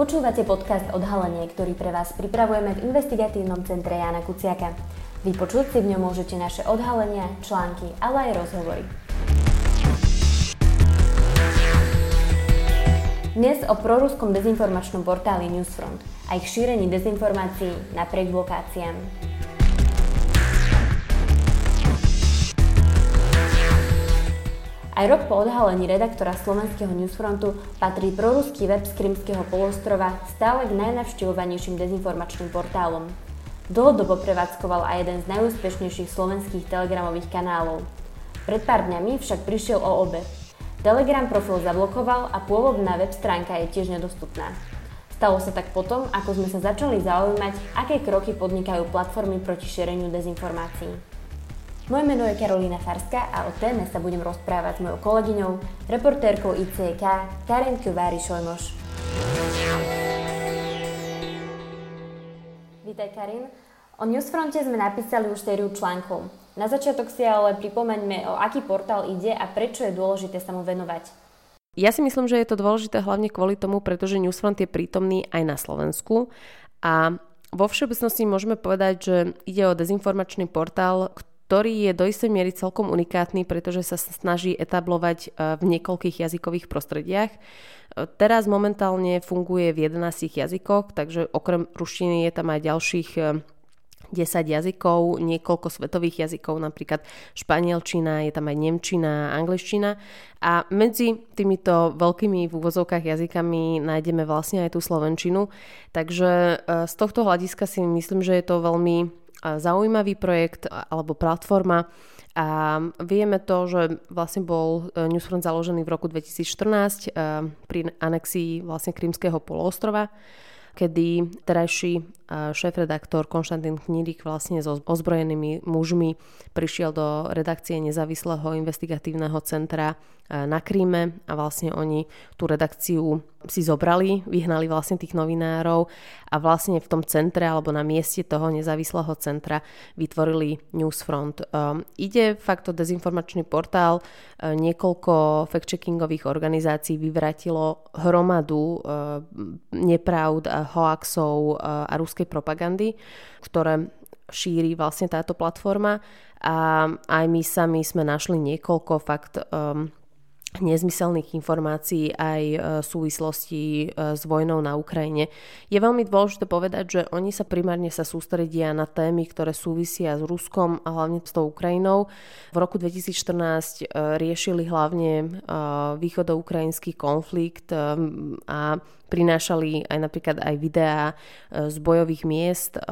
Počúvate podcast Odhalenie, ktorý pre vás pripravujeme v investigatívnom centre Jana Kuciaka. Vypočuť si v ňom môžete naše odhalenia, články, ale aj rozhovory. Dnes o proruskom dezinformačnom portáli Newsfront a ich šírení dezinformácií napriek blokáciám. Aj rok po odhalení redaktora slovenského Newsfrontu patrí proruský web z Krymského polostrova stále k najnavštevovanejším dezinformačným portálom. Dlhodobo prevádzkoval aj jeden z najúspešnejších slovenských telegramových kanálov. Pred pár dňami však prišiel o obe – Telegram profil zablokoval a pôvodná web stránka je tiež nedostupná. Stalo sa tak potom, ako sme sa začali zaujímať, aké kroky podnikajú platformy proti šíreniu dezinformácií. Moje meno je Karolína Farska a o téme sa budem rozprávať s mojou kolegyňou, reportérkou ICK Karen Kvári Šojmoš. Vítaj Karin. O Newsfronte sme napísali už sériu článkov. Na začiatok si ale pripomeňme, o aký portál ide a prečo je dôležité sa mu venovať. Ja si myslím, že je to dôležité hlavne kvôli tomu, pretože Newsfront je prítomný aj na Slovensku a vo všeobecnosti môžeme povedať, že ide o dezinformačný portál, ktorý je do istej miery celkom unikátny, pretože sa snaží etablovať e, v niekoľkých jazykových prostrediach. E, teraz momentálne funguje v 11 jazykoch, takže okrem ruštiny je tam aj ďalších e, 10 jazykov, niekoľko svetových jazykov, napríklad španielčina, je tam aj nemčina, angličtina a medzi týmito veľkými v úvozovkách jazykami nájdeme vlastne aj tú slovenčinu. Takže e, z tohto hľadiska si myslím, že je to veľmi e, zaujímavý projekt alebo platforma, a vieme to, že vlastne bol e, Newsfront založený v roku 2014 pri anexii vlastne Krymského poloostrova kedy terajší šéf-redaktor Konštantín Knírik vlastne so ozbrojenými mužmi prišiel do redakcie nezávislého investigatívneho centra na Kríme a vlastne oni tú redakciu si zobrali, vyhnali vlastne tých novinárov a vlastne v tom centre alebo na mieste toho nezávislého centra vytvorili Newsfront. Um, ide fakt o dezinformačný portál, uh, niekoľko fact-checkingových organizácií vyvratilo hromadu uh, nepravd, hoaxov uh, a ruskej propagandy, ktoré šíri vlastne táto platforma a aj my sami sme našli niekoľko fakt um, nezmyselných informácií aj e, v súvislosti e, s vojnou na Ukrajine. Je veľmi dôležité povedať, že oni sa primárne sa sústredia na témy, ktoré súvisia s Ruskom a hlavne s tou Ukrajinou. V roku 2014 e, riešili hlavne východoukrajinský konflikt a prinášali aj napríklad aj videá e, z bojových miest. E,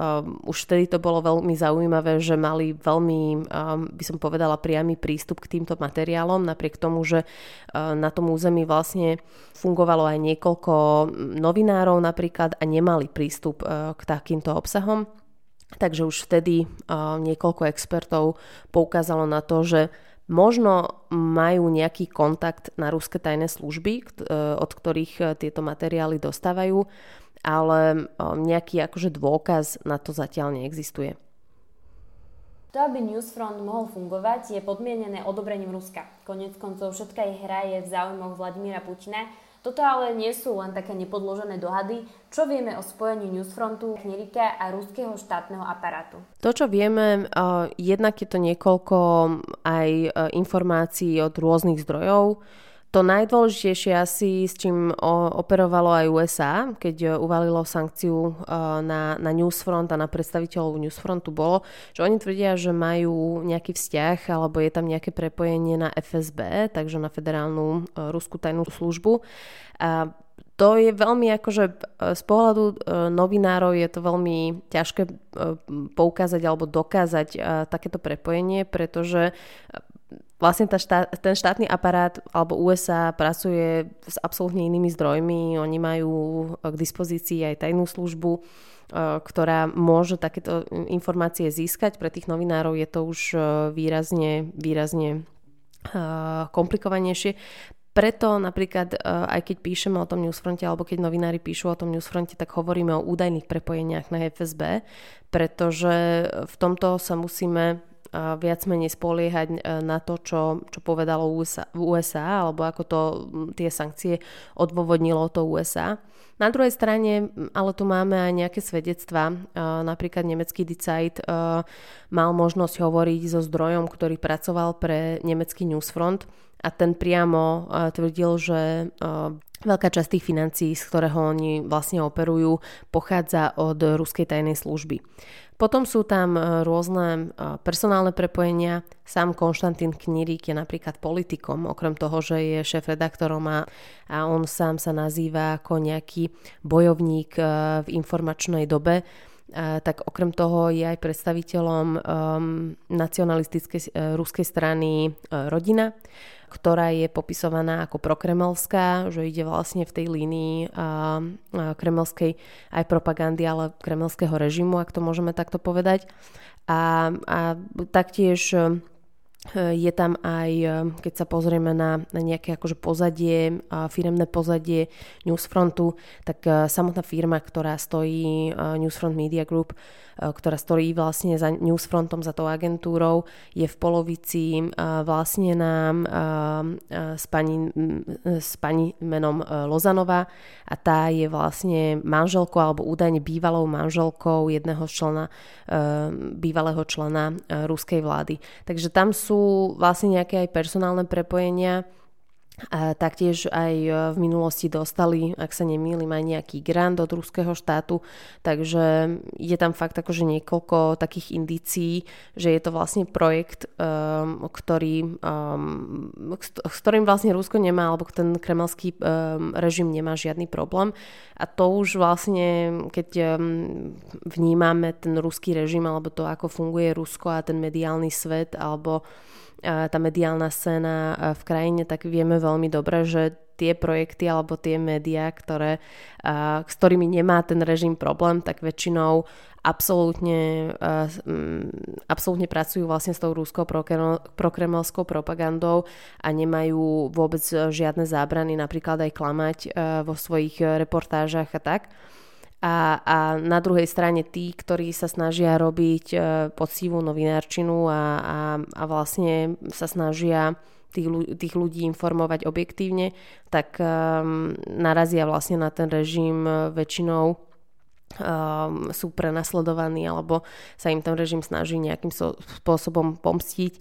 už vtedy to bolo veľmi zaujímavé, že mali veľmi, e, by som povedala, priamy prístup k týmto materiálom, napriek tomu, že na tom území vlastne fungovalo aj niekoľko novinárov napríklad a nemali prístup k takýmto obsahom. Takže už vtedy niekoľko expertov poukázalo na to, že možno majú nejaký kontakt na ruské tajné služby, e, od ktorých e, tieto materiály dostávajú, ale e, nejaký akože dôkaz na to zatiaľ neexistuje. To, aby Newsfront mohol fungovať, je podmienené odobrením Ruska. Konec koncov všetká ich hra je v záujmoch Vladimíra Putina toto ale nie sú len také nepodložené dohady. Čo vieme o spojení Newsfrontu, Knirika a ruského štátneho aparátu? To, čo vieme, uh, jednak je to niekoľko aj uh, informácií od rôznych zdrojov. To najdôležitejšie asi, s čím operovalo aj USA, keď e, uvalilo sankciu e, na, na Newsfront a na predstaviteľov Newsfrontu bolo, že oni tvrdia, že majú nejaký vzťah alebo je tam nejaké prepojenie na FSB, takže na federálnu e, ruskú tajnú službu. A to je veľmi akože z pohľadu novinárov je to veľmi ťažké poukázať alebo dokázať takéto prepojenie, pretože vlastne tá štát, ten štátny aparát alebo USA pracuje s absolútne inými zdrojmi. Oni majú k dispozícii aj tajnú službu, e, ktorá môže takéto informácie získať. Pre tých novinárov je to už výrazne, výrazne komplikovanejšie. Preto napríklad, aj keď píšeme o tom newsfronte, alebo keď novinári píšu o tom newsfronte, tak hovoríme o údajných prepojeniach na FSB, pretože v tomto sa musíme viac menej spoliehať na to, čo, čo povedalo USA, USA, alebo ako to tie sankcie odôvodnilo to USA. Na druhej strane, ale tu máme aj nejaké svedectvá. Napríklad nemecký Zeit mal možnosť hovoriť so zdrojom, ktorý pracoval pre nemecký Newsfront a ten priamo tvrdil, že Veľká časť tých financií, z ktorého oni vlastne operujú, pochádza od ruskej tajnej služby. Potom sú tam e, rôzne personálne prepojenia. Sám Konštantín Knirík je napríklad politikom, okrem toho, že je šéf-redaktorom a, a on sám sa nazýva ako nejaký bojovník v informačnej dobe. Tak okrem toho je aj predstaviteľom um, nacionalistickej uh, ruskej strany uh, Rodina ktorá je popisovaná ako prokremelská, že ide vlastne v tej línii a kremelskej aj propagandy, ale kremelského režimu, ak to môžeme takto povedať. A, a taktiež je tam aj, e, keď sa pozrieme na, na nejaké akože pozadie, firemné pozadie Newsfrontu, tak e, samotná firma, ktorá stojí Newsfront Media Group, Eh, ktorá stojí vlastne za Newsfrontom, za tou agentúrou, je v polovici eh, vlastne nám eh, s pani, s pani menom Lozanová a tá je vlastne manželkou alebo údajne bývalou manželkou jedného člena, bývalého člena ruskej vlády. Takže tam sú vlastne nejaké aj personálne prepojenia a taktiež aj e, v minulosti dostali, ak sa nemýlim, aj nejaký grant od ruského štátu, takže je tam fakt akože niekoľko takých indícií, že je to vlastne projekt, um, ktorý, um, s ktorým vlastne Rusko nemá, alebo ten kremelský um, režim nemá žiadny problém. A to už vlastne, keď um, vnímame ten ruský režim, alebo to, ako funguje Rusko a ten mediálny svet, alebo tá mediálna scéna v krajine, tak vieme veľmi dobre, že tie projekty alebo tie médiá, ktoré, s ktorými nemá ten režim problém, tak väčšinou absolútne, absolútne pracujú vlastne s tou rúskou prokremelskou propagandou a nemajú vôbec žiadne zábrany napríklad aj klamať vo svojich reportážach a tak. A, a na druhej strane tí, ktorí sa snažia robiť e, poctivú novinárčinu a, a, a vlastne sa snažia tých, tých ľudí informovať objektívne, tak um, narazia vlastne na ten režim e, väčšinou um, sú prenasledovaní alebo sa im ten režim snaží nejakým so, spôsobom pomstiť.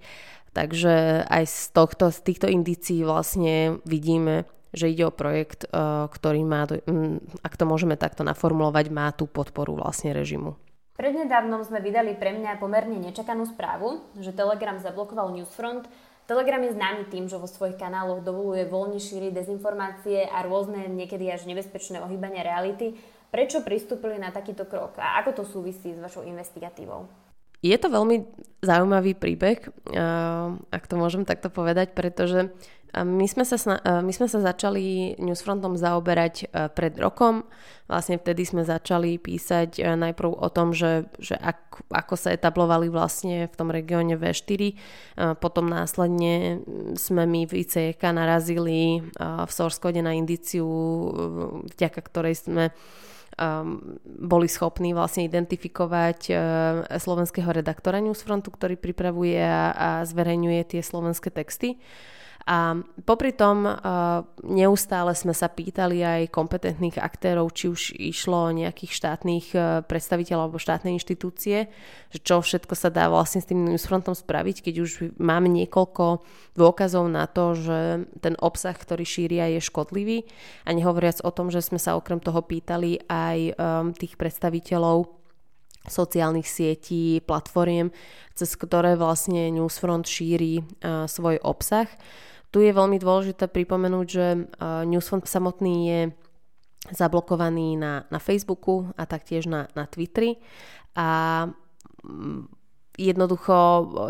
Takže aj z, tohto, z týchto indícií vlastne vidíme, že ide o projekt, eh, ktorý má, ak to môžeme takto naformulovať, má tú podporu vlastne režimu. Prednedávnom sme vydali pre mňa pomerne nečakanú správu, že Telegram zablokoval Newsfront. Telegram je známy tým, že vo svojich kanáloch dovoluje voľne šíriť dezinformácie a rôzne niekedy až nebezpečné ohýbania reality. Prečo pristúpili na takýto krok a ako to súvisí s vašou investigatívou? Je to veľmi zaujímavý príbeh, eh, ak to môžem takto povedať, pretože my sme, sa, my sme sa začali Newsfrontom zaoberať e, pred rokom. Vlastne vtedy sme začali písať e, najprv o tom, že, že ak, ako sa etablovali vlastne v tom regióne V4. E, potom následne sme my v ICK narazili v source code na indiciu, vďaka ktorej sme boli schopní vlastne identifikovať slovenského redaktora Newsfrontu, ktorý pripravuje a zverejňuje tie slovenské texty. A popri tom uh, neustále sme sa pýtali aj kompetentných aktérov, či už išlo o nejakých štátnych uh, predstaviteľov alebo štátne inštitúcie, že čo všetko sa dá vlastne s tým newsfrontom spraviť, keď už máme niekoľko dôkazov na to, že ten obsah, ktorý šíria, je škodlivý. A nehovoriac o tom, že sme sa okrem toho pýtali aj um, tých predstaviteľov sociálnych sietí, platformiem, cez ktoré vlastne Newsfront šíri svoj obsah. Tu je veľmi dôležité pripomenúť, že Newsfront samotný je zablokovaný na, na Facebooku a taktiež na, na Twitteri a mm, jednoducho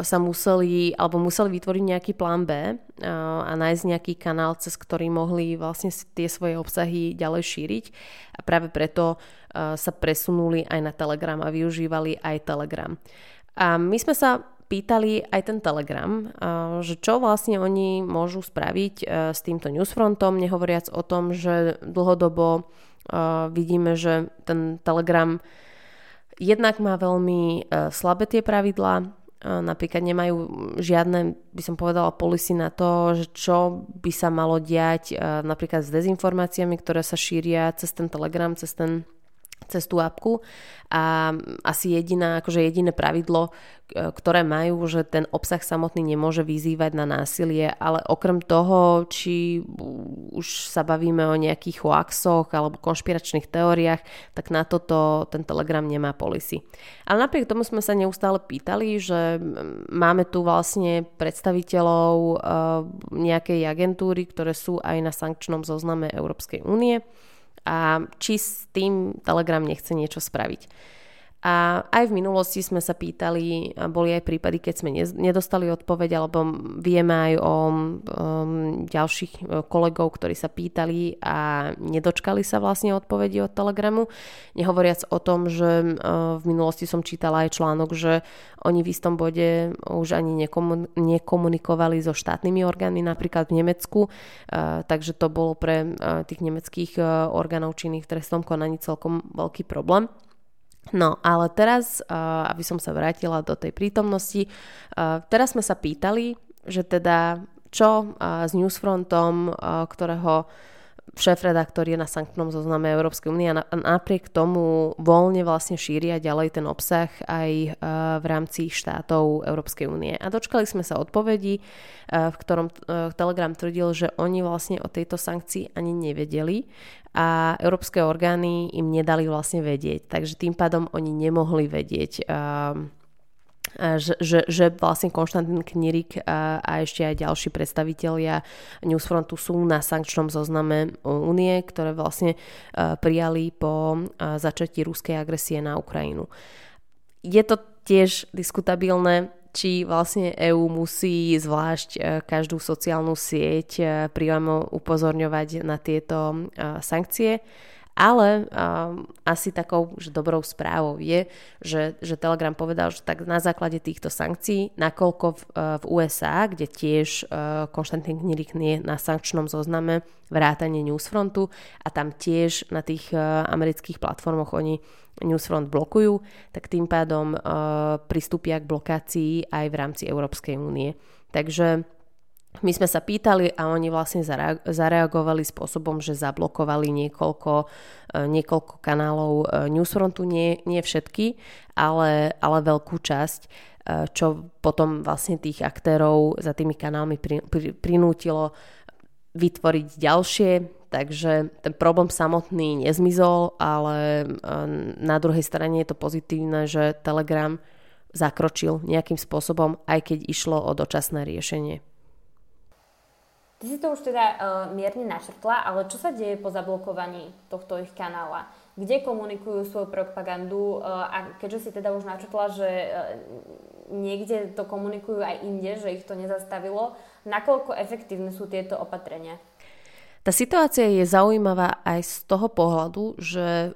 sa museli, alebo museli vytvoriť nejaký plán B a nájsť nejaký kanál, cez ktorý mohli vlastne tie svoje obsahy ďalej šíriť a práve preto sa presunuli aj na Telegram a využívali aj Telegram. A my sme sa pýtali aj ten Telegram, že čo vlastne oni môžu spraviť e, s týmto newsfrontom, nehovoriac o tom, že dlhodobo e, vidíme, že ten Telegram jednak má veľmi e, slabé tie pravidlá, napríklad nemajú žiadne, by som povedala, polisy na to, že čo by sa malo diať napríklad s dezinformáciami, ktoré sa šíria cez ten Telegram, cez ten cez tú apku a asi jediná, akože jediné pravidlo, ktoré majú, že ten obsah samotný nemôže vyzývať na násilie, ale okrem toho, či už sa bavíme o nejakých hoaxoch alebo konšpiračných teóriách, tak na toto ten Telegram nemá policy. Ale napriek tomu sme sa neustále pýtali, že máme tu vlastne predstaviteľov nejakej agentúry, ktoré sú aj na sankčnom zozname Európskej únie a či s tým Telegram nechce niečo spraviť. A aj v minulosti sme sa pýtali, boli aj prípady, keď sme nedostali odpoveď, alebo vieme aj o um, ďalších e, kolegov, ktorí sa pýtali a nedočkali sa vlastne odpovedi od Telegramu. Nehovoriac o tom, že uh, v minulosti som čítala aj článok, že oni v istom bode už ani nekomun- nekomunikovali so štátnymi orgánmi, napríklad v Nemecku, uh, takže to bolo pre uh, tých nemeckých orgánov činných v trestnom konaní celkom veľký problém. No, ale teraz, aby som sa vrátila do tej prítomnosti, teraz sme sa pýtali, že teda čo s Newsfrontom, ktorého šéf-redaktor je na sankčnom zozname Európskej únie a napriek tomu voľne vlastne šíria ďalej ten obsah aj e, v rámci štátov Európskej únie. A dočkali sme sa odpovedí, e, v ktorom e, Telegram tvrdil, že oni vlastne o tejto sankcii ani nevedeli a európske orgány im nedali vlastne vedieť. Takže tým pádom oni nemohli vedieť že, že, že vlastne Konštantín Knirik a, a ešte aj ďalší predstavitelia Newsfrontu sú na sankčnom zozname únie, ktoré vlastne prijali po začatí ruskej agresie na Ukrajinu. Je to tiež diskutabilné, či vlastne EÚ musí zvlášť každú sociálnu sieť priamo upozorňovať na tieto sankcie. Ale um, asi takou že dobrou správou je, že, že Telegram povedal, že tak na základe týchto sankcií, nakoľko v, uh, v USA, kde tiež uh, Konštantín Knirik nie na sankčnom zozname vrátanie Newsfrontu a tam tiež na tých uh, amerických platformoch oni Newsfront blokujú, tak tým pádom uh, pristúpia k blokácii aj v rámci Európskej únie. Takže my sme sa pýtali a oni vlastne zareagovali spôsobom, že zablokovali niekoľko, e, niekoľko kanálov e, Newsfrontu, nie, nie všetky, ale, ale veľkú časť, e, čo potom vlastne tých aktérov za tými kanálmi pri, pri, prinútilo vytvoriť ďalšie, takže ten problém samotný nezmizol, ale na druhej strane je to pozitívne, že Telegram zakročil nejakým spôsobom, aj keď išlo o dočasné riešenie. Ty si to už teda uh, mierne našrtla, ale čo sa deje po zablokovaní tohto ich kanála? Kde komunikujú svoju propagandu uh, a keďže si teda už načrtla, že uh, niekde to komunikujú aj inde, že ich to nezastavilo, nakoľko efektívne sú tieto opatrenia? Tá situácia je zaujímavá aj z toho pohľadu, že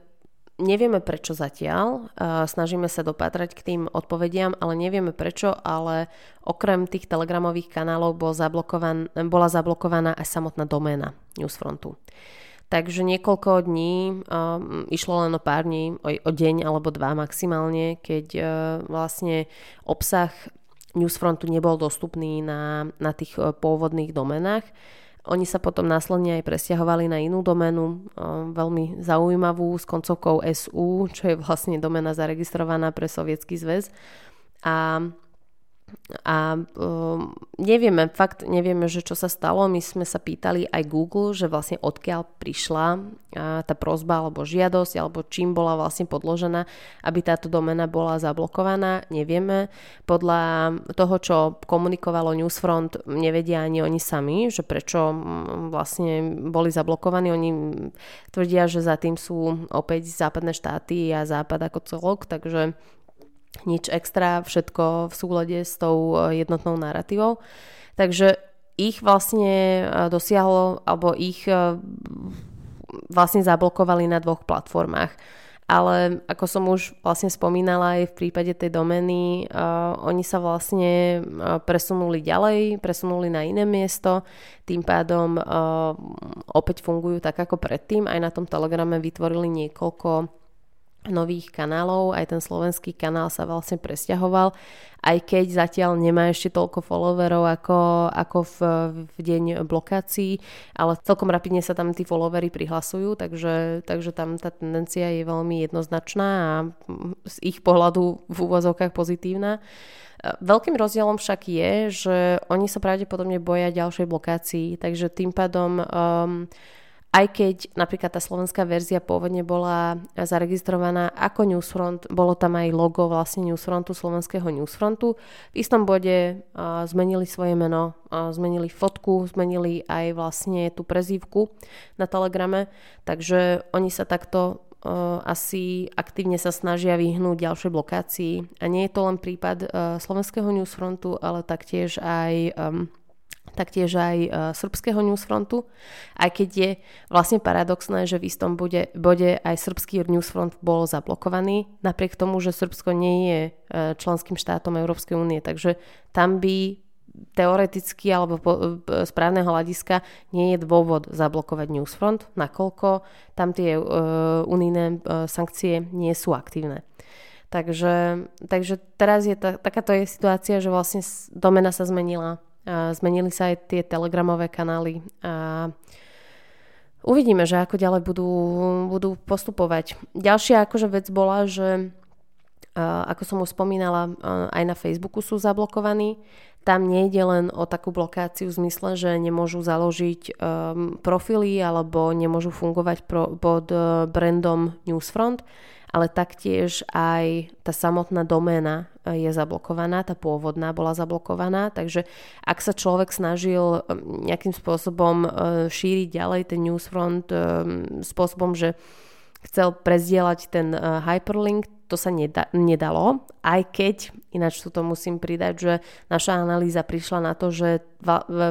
Nevieme prečo zatiaľ, snažíme sa dopatrať k tým odpovediam, ale nevieme prečo, ale okrem tých telegramových kanálov bol zablokovan, bola zablokovaná aj samotná doména Newsfrontu. Takže niekoľko dní, um, išlo len o pár dní, o, o deň alebo dva maximálne, keď uh, vlastne obsah Newsfrontu nebol dostupný na, na tých uh, pôvodných domenách. Oni sa potom následne aj presťahovali na inú domenu, veľmi zaujímavú s koncovkou SU, čo je vlastne domena zaregistrovaná pre Sovietský zväz. A a um, nevieme, fakt nevieme, že čo sa stalo. My sme sa pýtali aj Google, že vlastne odkiaľ prišla tá prozba alebo žiadosť, alebo čím bola vlastne podložená, aby táto domena bola zablokovaná. Nevieme. Podľa toho, čo komunikovalo Newsfront, nevedia ani oni sami, že prečo vlastne boli zablokovaní. Oni tvrdia, že za tým sú opäť západné štáty a západ ako celok, takže nič extra, všetko v súlade s tou e, jednotnou narratívou. Takže ich vlastne e, dosiahlo, alebo ich e, vlastne zablokovali na dvoch platformách. Ale ako som už vlastne spomínala aj v prípade tej domény, uh, oni sa vlastne uh, presunuli ďalej, presunuli na iné miesto, tým pádom uh, opäť fungujú tak ako predtým. Aj na tom telegrame vytvorili niekoľko nových kanálov, aj ten slovenský kanál sa vlastne presťahoval, aj keď zatiaľ nemá ešte toľko followerov ako, ako v, v deň blokácií, ale celkom rapidne sa tam tí followery prihlasujú, takže, takže tam tá tendencia je veľmi jednoznačná a z ich pohľadu v úvozovkách pozitívna. Veľkým rozdielom však je, že oni sa pravdepodobne boja ďalšej blokácii, takže tým pádom um, aj keď napríklad tá slovenská verzia pôvodne bola zaregistrovaná ako Newsfront, bolo tam aj logo vlastne Newsfrontu, slovenského Newsfrontu. V istom bode uh, zmenili svoje meno, uh, zmenili fotku, zmenili aj vlastne tú prezývku na Telegrame, takže oni sa takto uh, asi aktívne sa snažia vyhnúť ďalšej blokácii. A nie je to len prípad uh, slovenského Newsfrontu, ale taktiež aj um, taktiež aj e, srbského newsfrontu, aj keď je vlastne paradoxné, že v istom bode, bode aj srbský newsfront bol zablokovaný, napriek tomu, že Srbsko nie je e, členským štátom Európskej únie, takže tam by teoreticky alebo po, e, z právneho hľadiska nie je dôvod zablokovať newsfront, nakoľko tam tie uh, unijné uh, sankcie nie sú aktívne. Takže, takže teraz je ta, takáto je situácia, že vlastne domena sa zmenila zmenili sa aj tie telegramové kanály a uvidíme, že ako ďalej budú, budú postupovať. Ďalšia akože vec bola, že ako som už spomínala, aj na Facebooku sú zablokovaní. Tam nejde len o takú blokáciu v zmysle, že nemôžu založiť um, profily alebo nemôžu fungovať pro, pod uh, brandom Newsfront, ale taktiež aj tá samotná doména eh, je zablokovaná, tá pôvodná bola zablokovaná, takže ak sa človek snažil nejakým spôsobom eh, šíriť ďalej ten newsfront spôsobom, že chcel prezdieľať ten hyperlink, to sa neda, nedalo, aj keď, ináč tu to musím pridať, že naša analýza prišla na to, že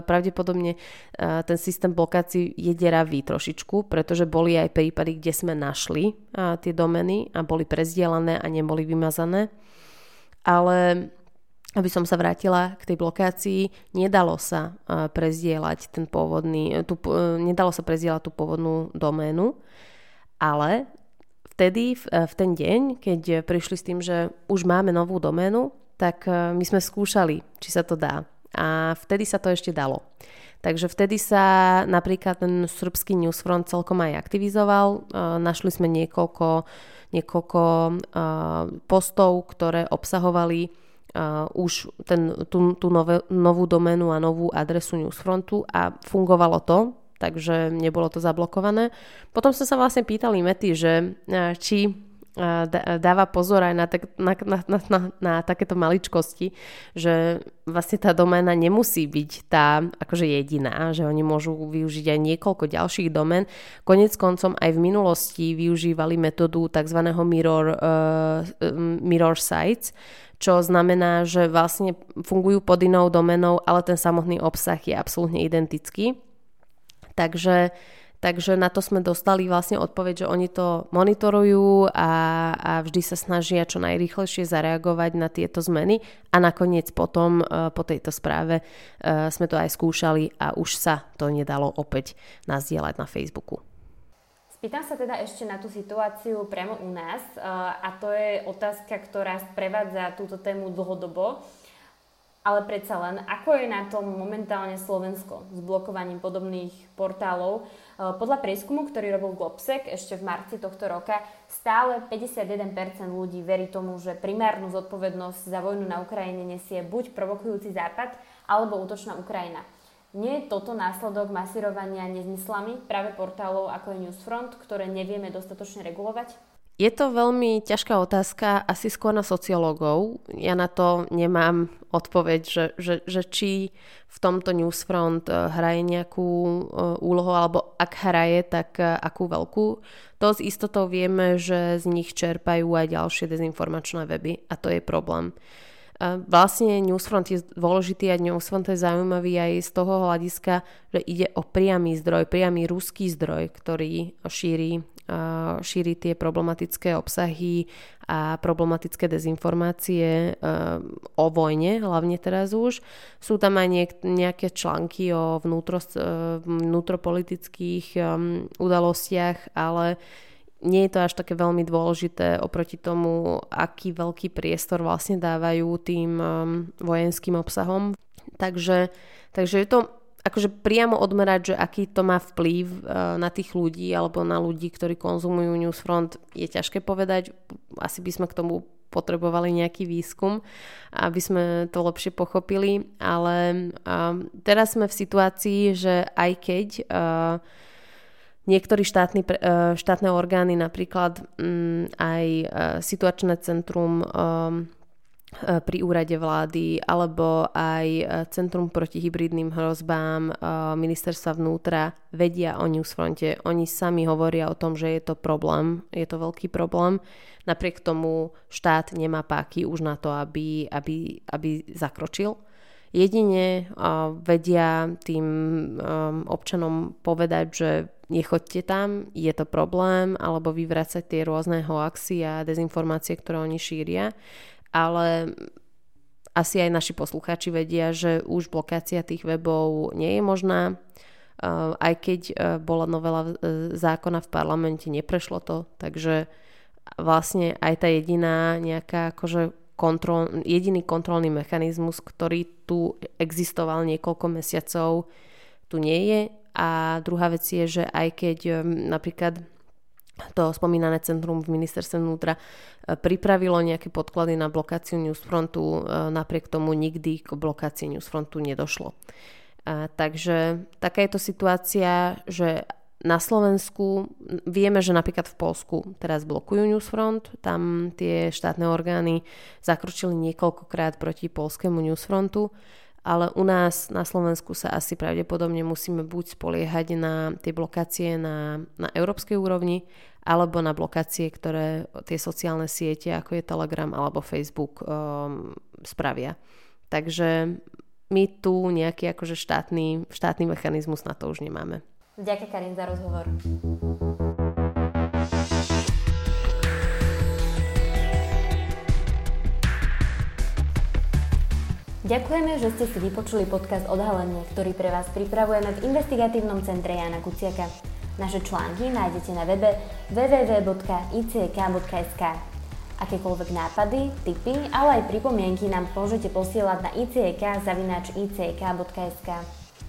pravdepodobne uh, ten systém blokácií je deravý trošičku, pretože boli aj prípady, kde sme našli uh, tie domeny a boli prezdielané a neboli vymazané. Ale aby som sa vrátila k tej blokácii, nedalo sa uh, prezdieľať ten pôvodný, tú, nedalo sa prezdieľať tú pôvodnú doménu, ale vtedy, v, e, v ten deň, keď prišli s tým, že už máme novú doménu, tak e, my sme skúšali, či sa to dá. A vtedy sa to ešte dalo. Takže vtedy sa napríklad ten srbský newsfront celkom aj aktivizoval. Našli sme niekoľko, niekoľko postov, ktoré obsahovali už ten, tú, tú nové, novú doménu a novú adresu newsfrontu a fungovalo to takže nebolo to zablokované. Potom sme sa vlastne pýtali Mety, že e, či e, dáva pozor aj na, tak, na, na, na, na, na takéto maličkosti, že vlastne tá doména nemusí byť tá akože jediná, že oni môžu využiť aj niekoľko ďalších domén. Konec koncom aj v minulosti využívali metódu tzv. mirror, uh, mirror sites, čo znamená, že vlastne fungujú pod inou domenou, ale ten samotný obsah je absolútne identický. Takže, takže na to sme dostali vlastne odpoveď, že oni to monitorujú a, a vždy sa snažia čo najrýchlejšie zareagovať na tieto zmeny a nakoniec potom e, po tejto správe e, sme to aj skúšali a už sa to nedalo opäť nazdieľať na Facebooku. Spýtam sa teda ešte na tú situáciu priamo u nás e, a to je otázka, ktorá sprevádza túto tému dlhodobo. Ale predsa len, ako je na tom momentálne Slovensko s blokovaním podobných portálov? E, podľa prieskumu, ktorý robil Globsec ešte v marci tohto roka, stále 51% ľudí verí tomu, že primárnu zodpovednosť za vojnu na Ukrajine nesie buď provokujúci Západ, alebo útočná Ukrajina. Nie je toto následok masírovania nezmyslami práve portálov ako je Newsfront, ktoré nevieme dostatočne regulovať? Je to veľmi ťažká otázka, asi skôr na sociológov. Ja na to nemám odpoveď, že, že, že či v tomto Newsfront eh, hraje nejakú eh, úlohu, alebo ak hraje, tak eh, akú veľkú. To s istotou vieme, že z nich čerpajú aj ďalšie dezinformačné weby a to je problém. Vlastne Newsfront je dôležitý a Newsfront je zaujímavý aj z toho hľadiska, že ide o priamy zdroj, priamy ruský zdroj, ktorý šíri šíriť tie problematické obsahy a problematické dezinformácie o vojne, hlavne teraz už. Sú tam aj nejaké články o vnútro, vnútropolitických udalostiach, ale nie je to až také veľmi dôležité oproti tomu, aký veľký priestor vlastne dávajú tým vojenským obsahom. Takže, takže je to akože priamo odmerať, že aký to má vplyv uh, na tých ľudí alebo na ľudí, ktorí konzumujú Newsfront, je ťažké povedať. Asi by sme k tomu potrebovali nejaký výskum, aby sme to lepšie pochopili, ale uh, teraz sme v situácii, že aj keď uh, niektorí štátni, uh, štátne orgány, napríklad um, aj situačné centrum um, E, pri úrade vlády alebo aj e, Centrum proti hybridným hrozbám e, ministerstva vnútra vedia o Newsfronte. Oni sami hovoria o tom, že je to problém, je to veľký problém. Napriek tomu štát nemá páky už na to, aby, aby, aby zakročil. Jedine vedia tým občanom povedať, že nechoďte tam, je to problém, alebo vyvracať tie rôzne hoaxy a dezinformácie, ktoré oni šíria ale asi aj naši poslucháči vedia, že už blokácia tých webov nie je možná. Uh, aj keď uh, bola novela uh, zákona v parlamente, neprešlo to, takže vlastne aj tá jediná nejaká akože kontrol, jediný kontrolný mechanizmus, ktorý tu existoval niekoľko mesiacov, tu nie je. A druhá vec je, že aj keď napríklad to spomínané centrum v ministerstve vnútra e, pripravilo nejaké podklady na blokáciu Newsfrontu, e, napriek tomu nikdy k blokácii Newsfrontu nedošlo. E, takže taká je to situácia, že na Slovensku vieme, že napríklad v Polsku teraz blokujú Newsfront, tam tie štátne orgány zakročili niekoľkokrát proti polskému Newsfrontu, ale u nás na Slovensku sa asi pravdepodobne musíme buď spoliehať na tie blokácie na, na európskej úrovni, alebo na blokácie, ktoré tie sociálne siete, ako je Telegram alebo Facebook, um, spravia. Takže my tu nejaký akože štátny, štátny mechanizmus na to už nemáme. Ďakujem Karin za rozhovor. Ďakujeme, že ste si vypočuli podcast Odhalenie, ktorý pre vás pripravujeme v investigatívnom centre Jana Kuciaka. Naše články nájdete na webe www.icek.sk. Akékoľvek nápady, tipy, ale aj pripomienky nám môžete posielať na icek.icek.sk.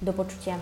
Do počutia.